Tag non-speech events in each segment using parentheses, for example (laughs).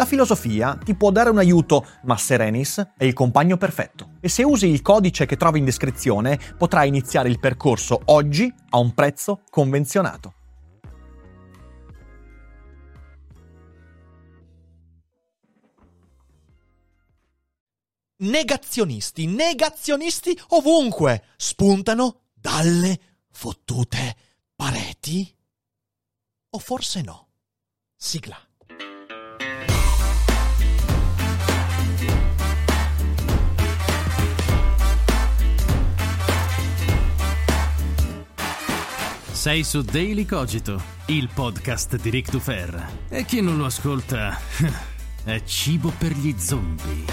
La filosofia ti può dare un aiuto, ma Serenis è il compagno perfetto. E se usi il codice che trovi in descrizione, potrai iniziare il percorso oggi a un prezzo convenzionato. Negazionisti, negazionisti ovunque spuntano dalle fottute pareti? O forse no? Sigla. Sei su Daily Cogito, il podcast di Rick Dufer. E chi non lo ascolta (laughs) è cibo per gli zombie.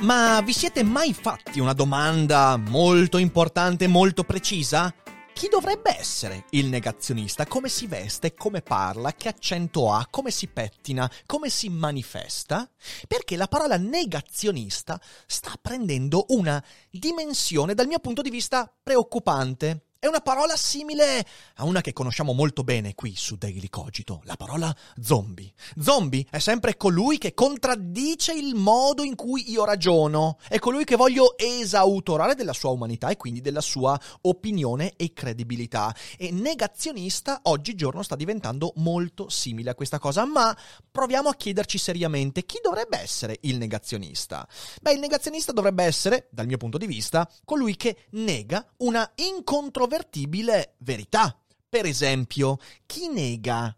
Ma vi siete mai fatti una domanda molto importante, molto precisa? Chi dovrebbe essere il negazionista? Come si veste? Come parla? Che accento ha? Come si pettina? Come si manifesta? Perché la parola negazionista sta prendendo una dimensione dal mio punto di vista preoccupante. È una parola simile a una che conosciamo molto bene qui su Daily Cogito, la parola zombie. Zombie è sempre colui che contraddice il modo in cui io ragiono, è colui che voglio esautorare della sua umanità e quindi della sua opinione e credibilità. E negazionista oggigiorno sta diventando molto simile a questa cosa, ma proviamo a chiederci seriamente chi dovrebbe essere il negazionista. Beh, il negazionista dovrebbe essere, dal mio punto di vista, colui che nega una incontrovertibile incontrovertibile verità. Per esempio, chi nega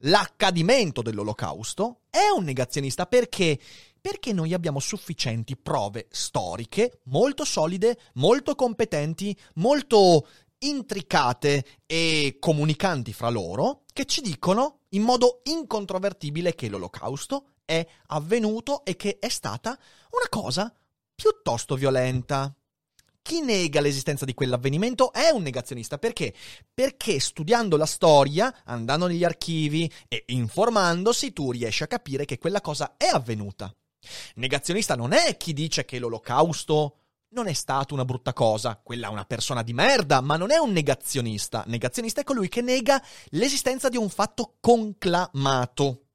l'accadimento dell'olocausto è un negazionista perché perché noi abbiamo sufficienti prove storiche molto solide, molto competenti, molto intricate e comunicanti fra loro che ci dicono in modo incontrovertibile che l'olocausto è avvenuto e che è stata una cosa piuttosto violenta. Chi nega l'esistenza di quell'avvenimento è un negazionista. Perché? Perché studiando la storia, andando negli archivi e informandosi, tu riesci a capire che quella cosa è avvenuta. Negazionista non è chi dice che l'olocausto non è stato una brutta cosa, quella è una persona di merda, ma non è un negazionista. Negazionista è colui che nega l'esistenza di un fatto conclamato.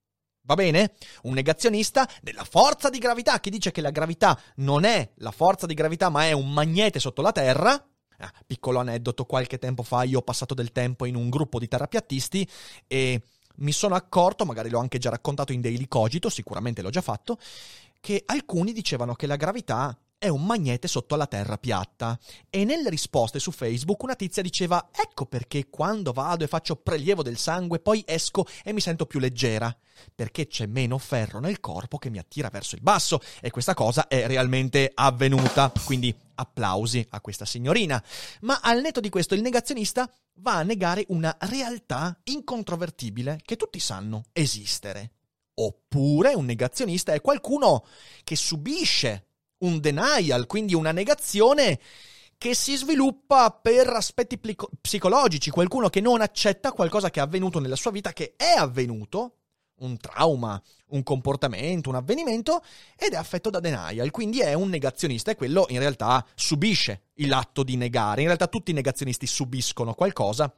Va bene? Un negazionista della forza di gravità che dice che la gravità non è la forza di gravità ma è un magnete sotto la Terra. Ah, piccolo aneddoto, qualche tempo fa io ho passato del tempo in un gruppo di terapiattisti e mi sono accorto, magari l'ho anche già raccontato in Daily Cogito, sicuramente l'ho già fatto, che alcuni dicevano che la gravità è un magnete sotto la terra piatta. E nelle risposte su Facebook una tizia diceva: Ecco perché quando vado e faccio prelievo del sangue, poi esco e mi sento più leggera. Perché c'è meno ferro nel corpo che mi attira verso il basso. E questa cosa è realmente avvenuta. Quindi applausi a questa signorina. Ma al netto di questo, il negazionista va a negare una realtà incontrovertibile che tutti sanno esistere. Oppure un negazionista è qualcuno che subisce un denial, quindi una negazione che si sviluppa per aspetti plico- psicologici, qualcuno che non accetta qualcosa che è avvenuto nella sua vita, che è avvenuto, un trauma, un comportamento, un avvenimento, ed è affetto da denial, quindi è un negazionista e quello in realtà subisce l'atto di negare. In realtà tutti i negazionisti subiscono qualcosa,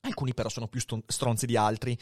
alcuni però sono più stronzi di altri.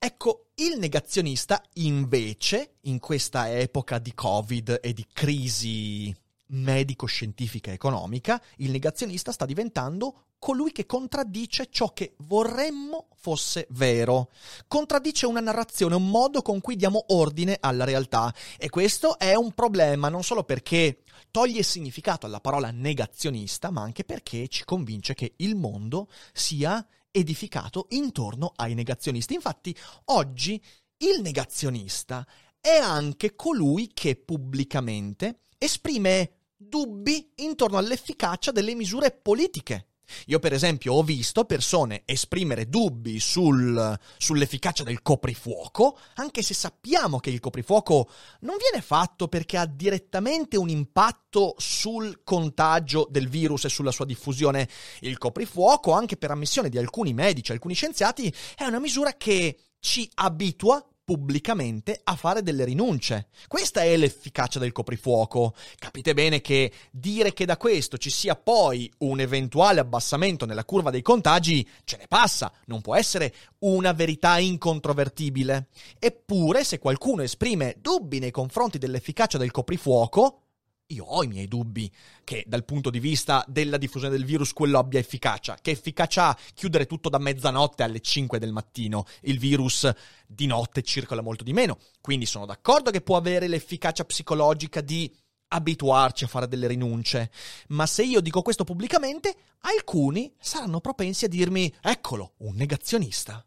Ecco, il negazionista invece, in questa epoca di Covid e di crisi medico-scientifica economica, il negazionista sta diventando colui che contraddice ciò che vorremmo fosse vero. Contraddice una narrazione, un modo con cui diamo ordine alla realtà. E questo è un problema non solo perché toglie significato alla parola negazionista, ma anche perché ci convince che il mondo sia edificato intorno ai negazionisti. Infatti, oggi il negazionista è anche colui che pubblicamente esprime dubbi intorno all'efficacia delle misure politiche. Io per esempio ho visto persone esprimere dubbi sul, sull'efficacia del coprifuoco, anche se sappiamo che il coprifuoco non viene fatto perché ha direttamente un impatto sul contagio del virus e sulla sua diffusione. Il coprifuoco, anche per ammissione di alcuni medici, alcuni scienziati, è una misura che ci abitua pubblicamente a fare delle rinunce. Questa è l'efficacia del coprifuoco. Capite bene che dire che da questo ci sia poi un eventuale abbassamento nella curva dei contagi ce ne passa, non può essere una verità incontrovertibile. Eppure, se qualcuno esprime dubbi nei confronti dell'efficacia del coprifuoco, io ho i miei dubbi che dal punto di vista della diffusione del virus quello abbia efficacia. Che efficacia ha chiudere tutto da mezzanotte alle 5 del mattino? Il virus di notte circola molto di meno. Quindi sono d'accordo che può avere l'efficacia psicologica di abituarci a fare delle rinunce. Ma se io dico questo pubblicamente, alcuni saranno propensi a dirmi: eccolo, un negazionista.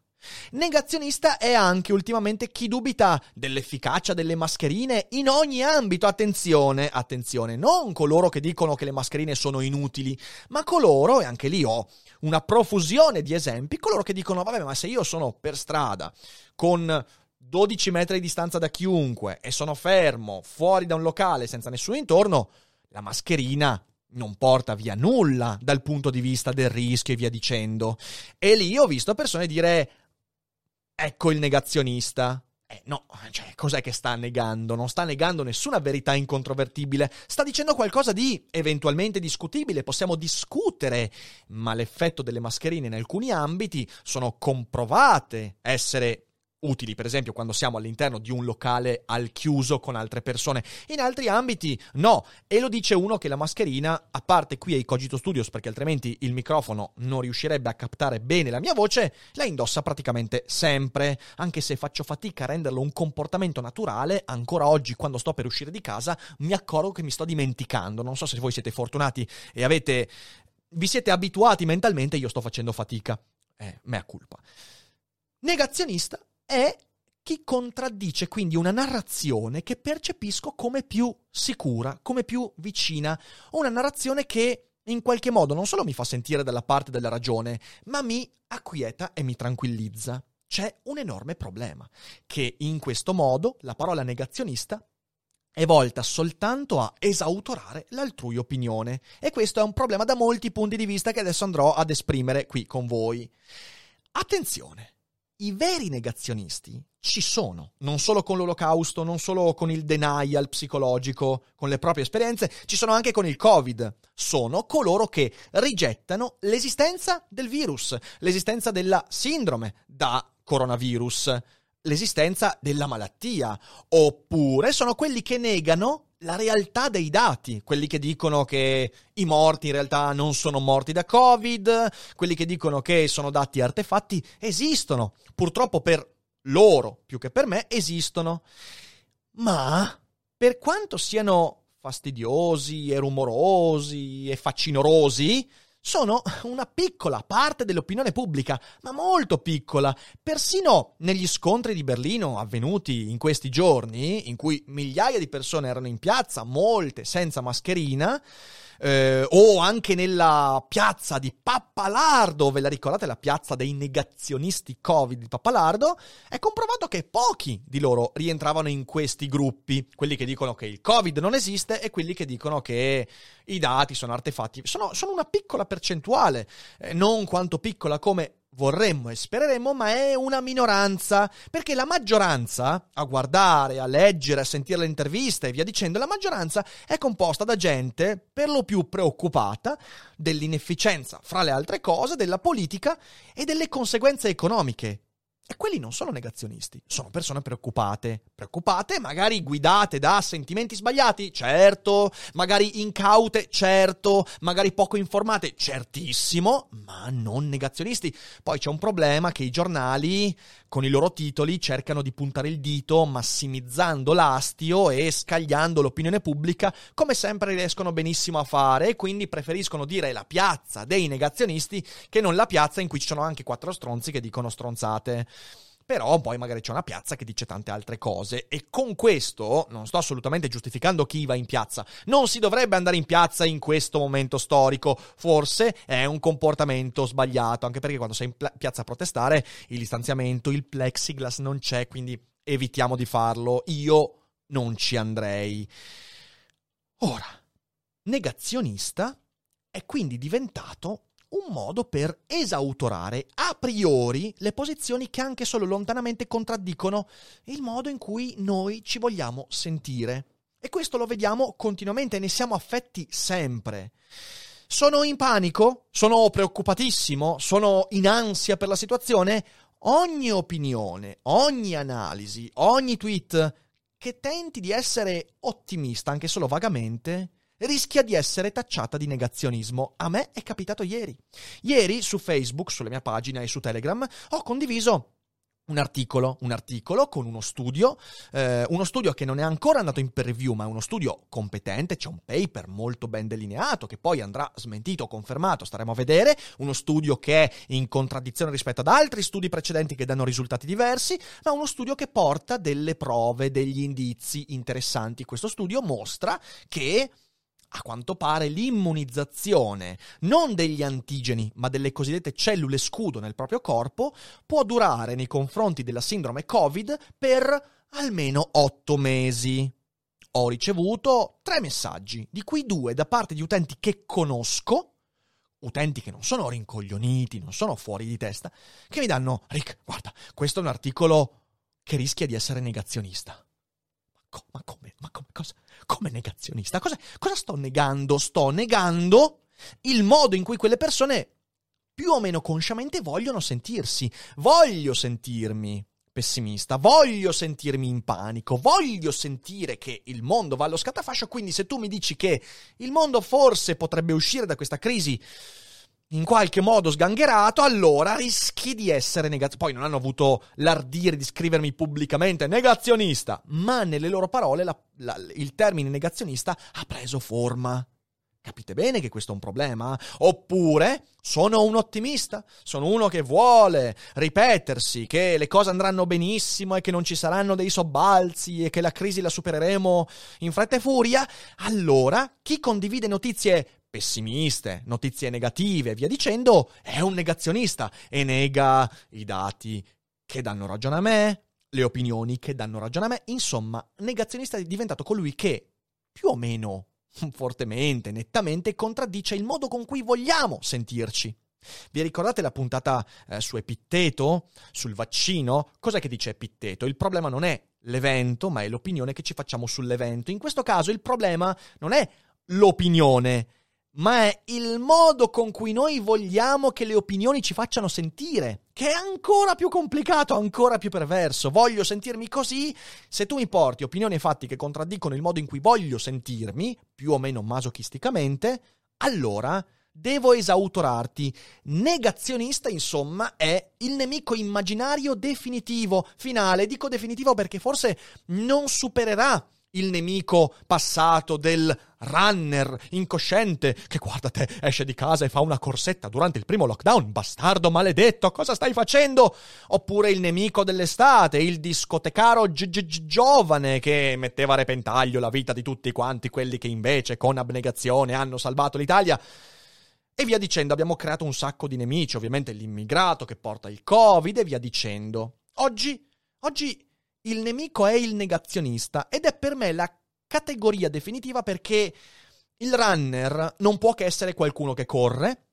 Negazionista è anche ultimamente chi dubita dell'efficacia delle mascherine in ogni ambito. Attenzione, attenzione, non coloro che dicono che le mascherine sono inutili, ma coloro, e anche lì ho una profusione di esempi, coloro che dicono, vabbè, ma se io sono per strada con 12 metri di distanza da chiunque e sono fermo fuori da un locale senza nessuno intorno, la mascherina non porta via nulla dal punto di vista del rischio e via dicendo. E lì ho visto persone dire ecco il negazionista. Eh, no, cioè, cos'è che sta negando? Non sta negando nessuna verità incontrovertibile, sta dicendo qualcosa di eventualmente discutibile, possiamo discutere, ma l'effetto delle mascherine in alcuni ambiti sono comprovate essere utili, per esempio quando siamo all'interno di un locale al chiuso con altre persone. In altri ambiti no, e lo dice uno che la mascherina, a parte qui ai Cogito Studios, perché altrimenti il microfono non riuscirebbe a captare bene la mia voce, la indossa praticamente sempre, anche se faccio fatica a renderlo un comportamento naturale, ancora oggi quando sto per uscire di casa mi accorgo che mi sto dimenticando. Non so se voi siete fortunati e avete vi siete abituati mentalmente, io sto facendo fatica. Eh, mea culpa. Negazionista è chi contraddice quindi una narrazione che percepisco come più sicura, come più vicina, una narrazione che in qualche modo non solo mi fa sentire dalla parte della ragione, ma mi acquieta e mi tranquillizza. C'è un enorme problema, che in questo modo la parola negazionista è volta soltanto a esautorare l'altrui opinione. E questo è un problema da molti punti di vista che adesso andrò ad esprimere qui con voi. Attenzione! I veri negazionisti ci sono, non solo con l'olocausto, non solo con il denial psicologico, con le proprie esperienze, ci sono anche con il Covid. Sono coloro che rigettano l'esistenza del virus, l'esistenza della sindrome da coronavirus, l'esistenza della malattia, oppure sono quelli che negano la realtà dei dati, quelli che dicono che i morti in realtà non sono morti da Covid, quelli che dicono che sono dati artefatti, esistono. Purtroppo per loro, più che per me, esistono. Ma per quanto siano fastidiosi e rumorosi e facinorosi, sono una piccola parte dell'opinione pubblica, ma molto piccola. Persino negli scontri di Berlino avvenuti in questi giorni, in cui migliaia di persone erano in piazza, molte senza mascherina, eh, o anche nella piazza di Pappalardo, ve la ricordate la piazza dei negazionisti Covid di Pappalardo? È comprovato che pochi di loro rientravano in questi gruppi, quelli che dicono che il Covid non esiste e quelli che dicono che i dati sono artefatti. Sono, sono una piccola percentuale, eh, non quanto piccola come vorremmo e spereremmo, ma è una minoranza, perché la maggioranza, a guardare, a leggere, a sentire le interviste e via dicendo, la maggioranza è composta da gente per lo più preoccupata dell'inefficienza, fra le altre cose, della politica e delle conseguenze economiche E quelli non sono negazionisti, sono persone preoccupate. Preoccupate, magari guidate da sentimenti sbagliati, certo, magari incaute, certo, magari poco informate, certissimo, ma non negazionisti. Poi c'è un problema che i giornali, con i loro titoli, cercano di puntare il dito, massimizzando l'astio e scagliando l'opinione pubblica, come sempre riescono benissimo a fare, e quindi preferiscono dire la piazza dei negazionisti che non la piazza in cui ci sono anche quattro stronzi che dicono stronzate. Però poi magari c'è una piazza che dice tante altre cose e con questo non sto assolutamente giustificando chi va in piazza. Non si dovrebbe andare in piazza in questo momento storico. Forse è un comportamento sbagliato, anche perché quando sei in piazza a protestare il distanziamento, il plexiglass non c'è, quindi evitiamo di farlo. Io non ci andrei. Ora, negazionista è quindi diventato un modo per esautorare a priori le posizioni che anche solo lontanamente contraddicono il modo in cui noi ci vogliamo sentire. E questo lo vediamo continuamente, ne siamo affetti sempre. Sono in panico? Sono preoccupatissimo? Sono in ansia per la situazione? Ogni opinione, ogni analisi, ogni tweet che tenti di essere ottimista anche solo vagamente rischia di essere tacciata di negazionismo. A me è capitato ieri. Ieri su Facebook, sulla mia pagina e su Telegram, ho condiviso un articolo, un articolo con uno studio, eh, uno studio che non è ancora andato in peer review, ma è uno studio competente, c'è un paper molto ben delineato che poi andrà smentito o confermato, staremo a vedere, uno studio che è in contraddizione rispetto ad altri studi precedenti che danno risultati diversi, ma uno studio che porta delle prove, degli indizi interessanti. Questo studio mostra che a quanto pare l'immunizzazione non degli antigeni, ma delle cosiddette cellule scudo nel proprio corpo, può durare nei confronti della sindrome Covid per almeno 8 mesi. Ho ricevuto tre messaggi, di cui due da parte di utenti che conosco, utenti che non sono rincoglioniti, non sono fuori di testa, che mi danno, Rick, guarda, questo è un articolo che rischia di essere negazionista. Co- ma come? Ma come? Cosa? Come negazionista? Cosa, cosa sto negando? Sto negando il modo in cui quelle persone più o meno consciamente vogliono sentirsi. Voglio sentirmi pessimista, voglio sentirmi in panico, voglio sentire che il mondo va allo scatafascio, quindi se tu mi dici che il mondo forse potrebbe uscire da questa crisi in qualche modo sgangherato, allora rischi di essere negazionista. Poi non hanno avuto l'ardire di scrivermi pubblicamente negazionista, ma nelle loro parole la, la, il termine negazionista ha preso forma. Capite bene che questo è un problema? Oppure sono un ottimista, sono uno che vuole ripetersi che le cose andranno benissimo e che non ci saranno dei sobbalzi e che la crisi la supereremo in fretta e furia. Allora, chi condivide notizie pessimiste, notizie negative e via dicendo, è un negazionista e nega i dati che danno ragione a me, le opinioni che danno ragione a me. Insomma, negazionista è diventato colui che più o meno (laughs) fortemente, nettamente contraddice il modo con cui vogliamo sentirci. Vi ricordate la puntata eh, su Epitteto, sul vaccino? Cos'è che dice Epitteto? Il problema non è l'evento, ma è l'opinione che ci facciamo sull'evento. In questo caso il problema non è l'opinione, ma è il modo con cui noi vogliamo che le opinioni ci facciano sentire, che è ancora più complicato, ancora più perverso. Voglio sentirmi così, se tu mi porti opinioni e fatti che contraddicono il modo in cui voglio sentirmi, più o meno masochisticamente, allora devo esautorarti. Negazionista, insomma, è il nemico immaginario definitivo, finale. Dico definitivo perché forse non supererà il nemico passato del runner incosciente che guarda te esce di casa e fa una corsetta durante il primo lockdown. Bastardo maledetto, cosa stai facendo? Oppure il nemico dell'estate, il discotecaro gi- gi- giovane che metteva a repentaglio la vita di tutti quanti quelli che invece con abnegazione hanno salvato l'Italia. E via dicendo, abbiamo creato un sacco di nemici, ovviamente l'immigrato che porta il Covid e via dicendo. Oggi, oggi il nemico è il negazionista ed è per me la categoria definitiva perché il runner non può che essere qualcuno che corre,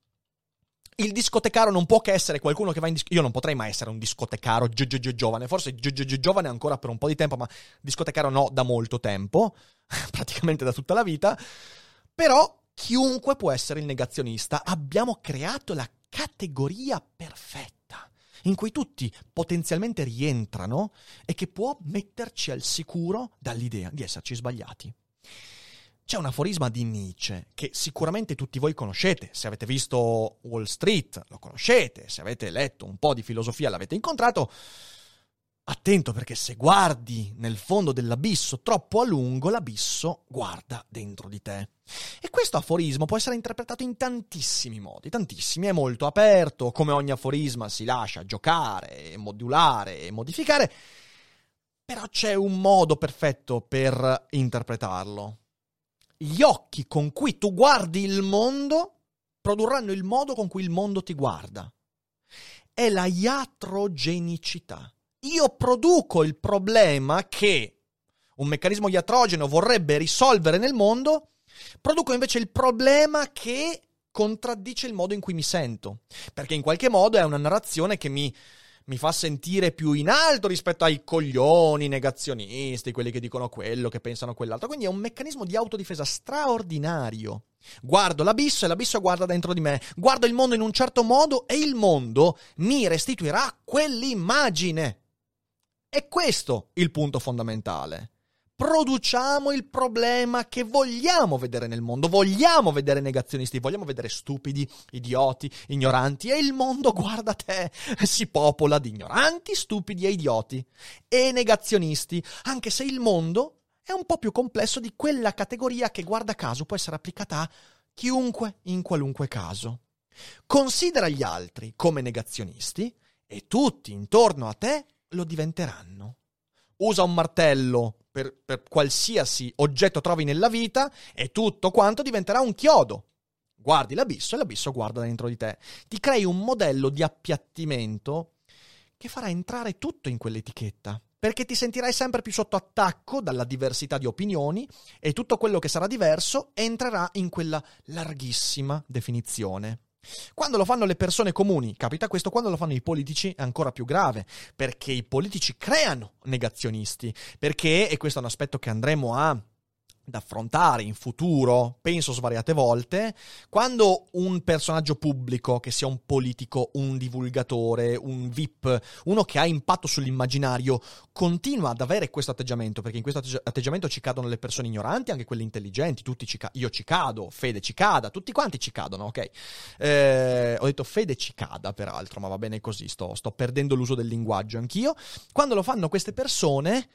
il discotecaro non può che essere qualcuno che va in discoteca. Io non potrei mai essere un discotecaro gi- gi- giovane, forse gi- giovane ancora per un po' di tempo, ma discotecaro no, da molto tempo, (laughs) praticamente da tutta la vita. Però chiunque può essere il negazionista. Abbiamo creato la categoria perfetta. In cui tutti potenzialmente rientrano e che può metterci al sicuro dall'idea di esserci sbagliati. C'è un aforisma di Nietzsche che sicuramente tutti voi conoscete, se avete visto Wall Street lo conoscete, se avete letto un po' di filosofia l'avete incontrato. Attento perché se guardi nel fondo dell'abisso troppo a lungo, l'abisso guarda dentro di te. E questo aforismo può essere interpretato in tantissimi modi, tantissimi, è molto aperto, come ogni aforisma si lascia giocare, modulare e modificare, però c'è un modo perfetto per interpretarlo gli occhi con cui tu guardi il mondo produrranno il modo con cui il mondo ti guarda. È la iatrogenicità. Io produco il problema che un meccanismo iatrogeno vorrebbe risolvere nel mondo, produco invece il problema che contraddice il modo in cui mi sento, perché in qualche modo è una narrazione che mi mi fa sentire più in alto rispetto ai coglioni negazionisti, quelli che dicono quello, che pensano quell'altro. Quindi è un meccanismo di autodifesa straordinario. Guardo l'abisso e l'abisso guarda dentro di me. Guardo il mondo in un certo modo e il mondo mi restituirà quell'immagine. È questo il punto fondamentale produciamo il problema che vogliamo vedere nel mondo. Vogliamo vedere negazionisti, vogliamo vedere stupidi, idioti, ignoranti e il mondo, (laughs) guarda te, si popola di ignoranti, stupidi e idioti e negazionisti, anche se il mondo è un po' più complesso di quella categoria che guarda caso può essere applicata a chiunque in qualunque caso. Considera gli altri come negazionisti e tutti intorno a te lo diventeranno. Usa un martello per, per qualsiasi oggetto trovi nella vita e tutto quanto diventerà un chiodo. Guardi l'abisso e l'abisso guarda dentro di te. Ti crei un modello di appiattimento che farà entrare tutto in quell'etichetta perché ti sentirai sempre più sotto attacco dalla diversità di opinioni e tutto quello che sarà diverso entrerà in quella larghissima definizione. Quando lo fanno le persone comuni, capita questo, quando lo fanno i politici è ancora più grave, perché i politici creano negazionisti, perché, e questo è un aspetto che andremo a da affrontare in futuro, penso svariate volte, quando un personaggio pubblico, che sia un politico, un divulgatore, un VIP, uno che ha impatto sull'immaginario, continua ad avere questo atteggiamento, perché in questo atteggiamento ci cadono le persone ignoranti, anche quelle intelligenti, tutti ci ca- io ci cado, Fede ci cada, tutti quanti ci cadono, ok? Eh, ho detto Fede ci cada, peraltro, ma va bene così, sto, sto perdendo l'uso del linguaggio anch'io. Quando lo fanno queste persone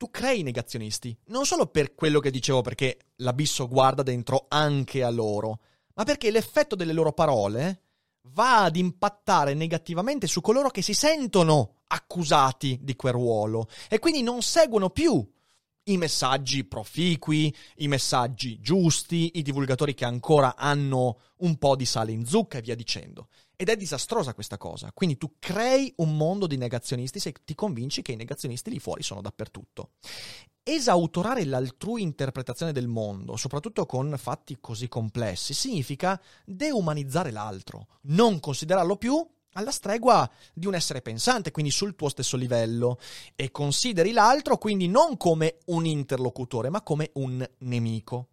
tu crei negazionisti. Non solo per quello che dicevo, perché l'abisso guarda dentro anche a loro, ma perché l'effetto delle loro parole va ad impattare negativamente su coloro che si sentono accusati di quel ruolo e quindi non seguono più i messaggi proficui, i messaggi giusti, i divulgatori che ancora hanno un po' di sale in zucca e via dicendo. Ed è disastrosa questa cosa. Quindi tu crei un mondo di negazionisti se ti convinci che i negazionisti lì fuori sono dappertutto. Esautorare l'altrui interpretazione del mondo, soprattutto con fatti così complessi, significa deumanizzare l'altro, non considerarlo più alla stregua di un essere pensante, quindi sul tuo stesso livello, e consideri l'altro quindi non come un interlocutore, ma come un nemico.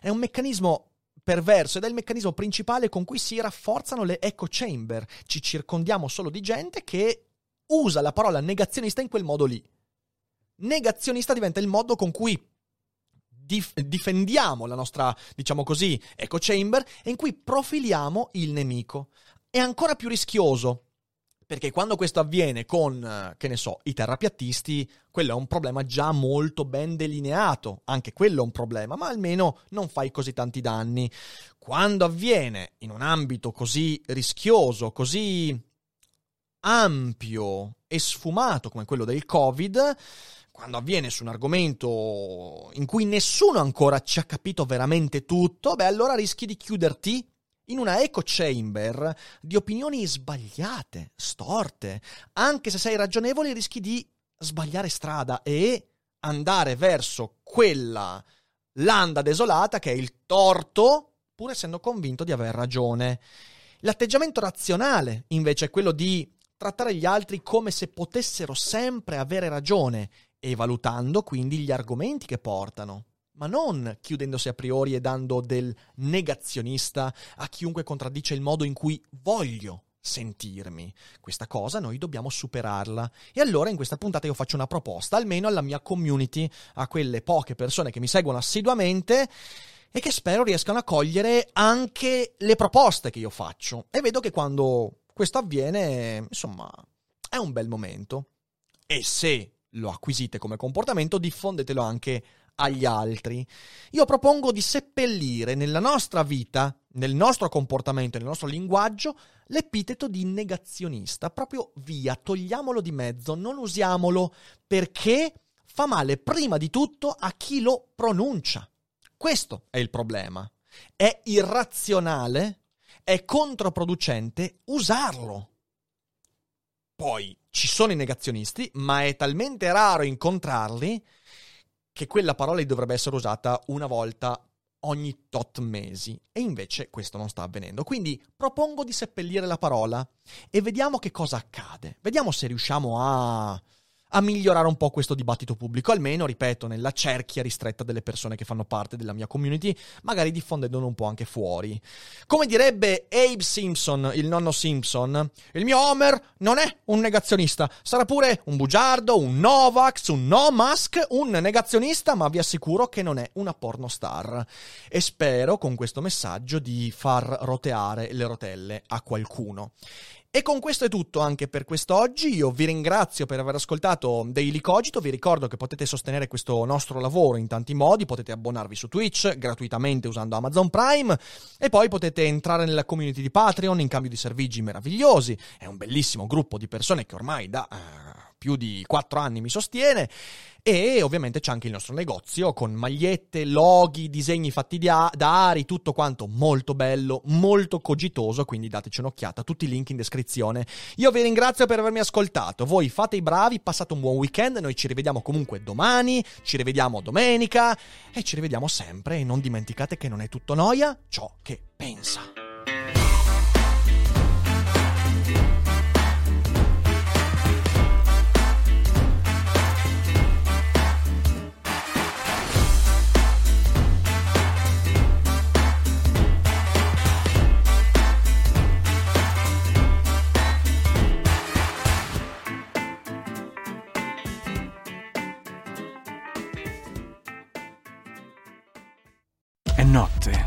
È un meccanismo perverso ed è il meccanismo principale con cui si rafforzano le echo chamber. Ci circondiamo solo di gente che usa la parola negazionista in quel modo lì. Negazionista diventa il modo con cui dif- difendiamo la nostra, diciamo così, echo chamber e in cui profiliamo il nemico. È ancora più rischioso perché quando questo avviene con, che ne so, i terrapiattisti, quello è un problema già molto ben delineato, anche quello è un problema, ma almeno non fai così tanti danni. Quando avviene in un ambito così rischioso, così ampio e sfumato come quello del Covid, quando avviene su un argomento in cui nessuno ancora ci ha capito veramente tutto, beh allora rischi di chiuderti in una echo chamber di opinioni sbagliate, storte. Anche se sei ragionevole rischi di sbagliare strada e andare verso quella landa desolata che è il torto, pur essendo convinto di aver ragione. L'atteggiamento razionale, invece, è quello di trattare gli altri come se potessero sempre avere ragione e valutando quindi gli argomenti che portano ma non chiudendosi a priori e dando del negazionista a chiunque contraddice il modo in cui voglio sentirmi. Questa cosa noi dobbiamo superarla. E allora in questa puntata io faccio una proposta, almeno alla mia community, a quelle poche persone che mi seguono assiduamente e che spero riescano a cogliere anche le proposte che io faccio. E vedo che quando questo avviene, insomma, è un bel momento. E se lo acquisite come comportamento, diffondetelo anche agli altri. Io propongo di seppellire nella nostra vita, nel nostro comportamento, nel nostro linguaggio, l'epiteto di negazionista. Proprio via, togliamolo di mezzo, non usiamolo perché fa male prima di tutto a chi lo pronuncia. Questo è il problema. È irrazionale, è controproducente usarlo. Poi ci sono i negazionisti, ma è talmente raro incontrarli che quella parola dovrebbe essere usata una volta ogni tot mesi e invece questo non sta avvenendo. Quindi propongo di seppellire la parola e vediamo che cosa accade. Vediamo se riusciamo a a migliorare un po' questo dibattito pubblico, almeno, ripeto, nella cerchia ristretta delle persone che fanno parte della mia community, magari diffondendolo un po' anche fuori. Come direbbe Abe Simpson, il nonno Simpson, il mio Homer non è un negazionista, sarà pure un bugiardo, un Novax, un No Musk, un negazionista, ma vi assicuro che non è una pornostar. E spero con questo messaggio di far roteare le rotelle a qualcuno. E con questo è tutto anche per quest'oggi. Io vi ringrazio per aver ascoltato Daily Cogito. Vi ricordo che potete sostenere questo nostro lavoro in tanti modi. Potete abbonarvi su Twitch gratuitamente usando Amazon Prime e poi potete entrare nella community di Patreon in cambio di servigi meravigliosi. È un bellissimo gruppo di persone che ormai da uh, più di 4 anni mi sostiene e ovviamente c'è anche il nostro negozio con magliette, loghi, disegni fatti da, da Ari, tutto quanto molto bello, molto cogitoso, quindi dateci un'occhiata, tutti i link in descrizione. Io vi ringrazio per avermi ascoltato, voi fate i bravi, passate un buon weekend, noi ci rivediamo comunque domani, ci rivediamo domenica e ci rivediamo sempre e non dimenticate che non è tutto noia ciò che pensa.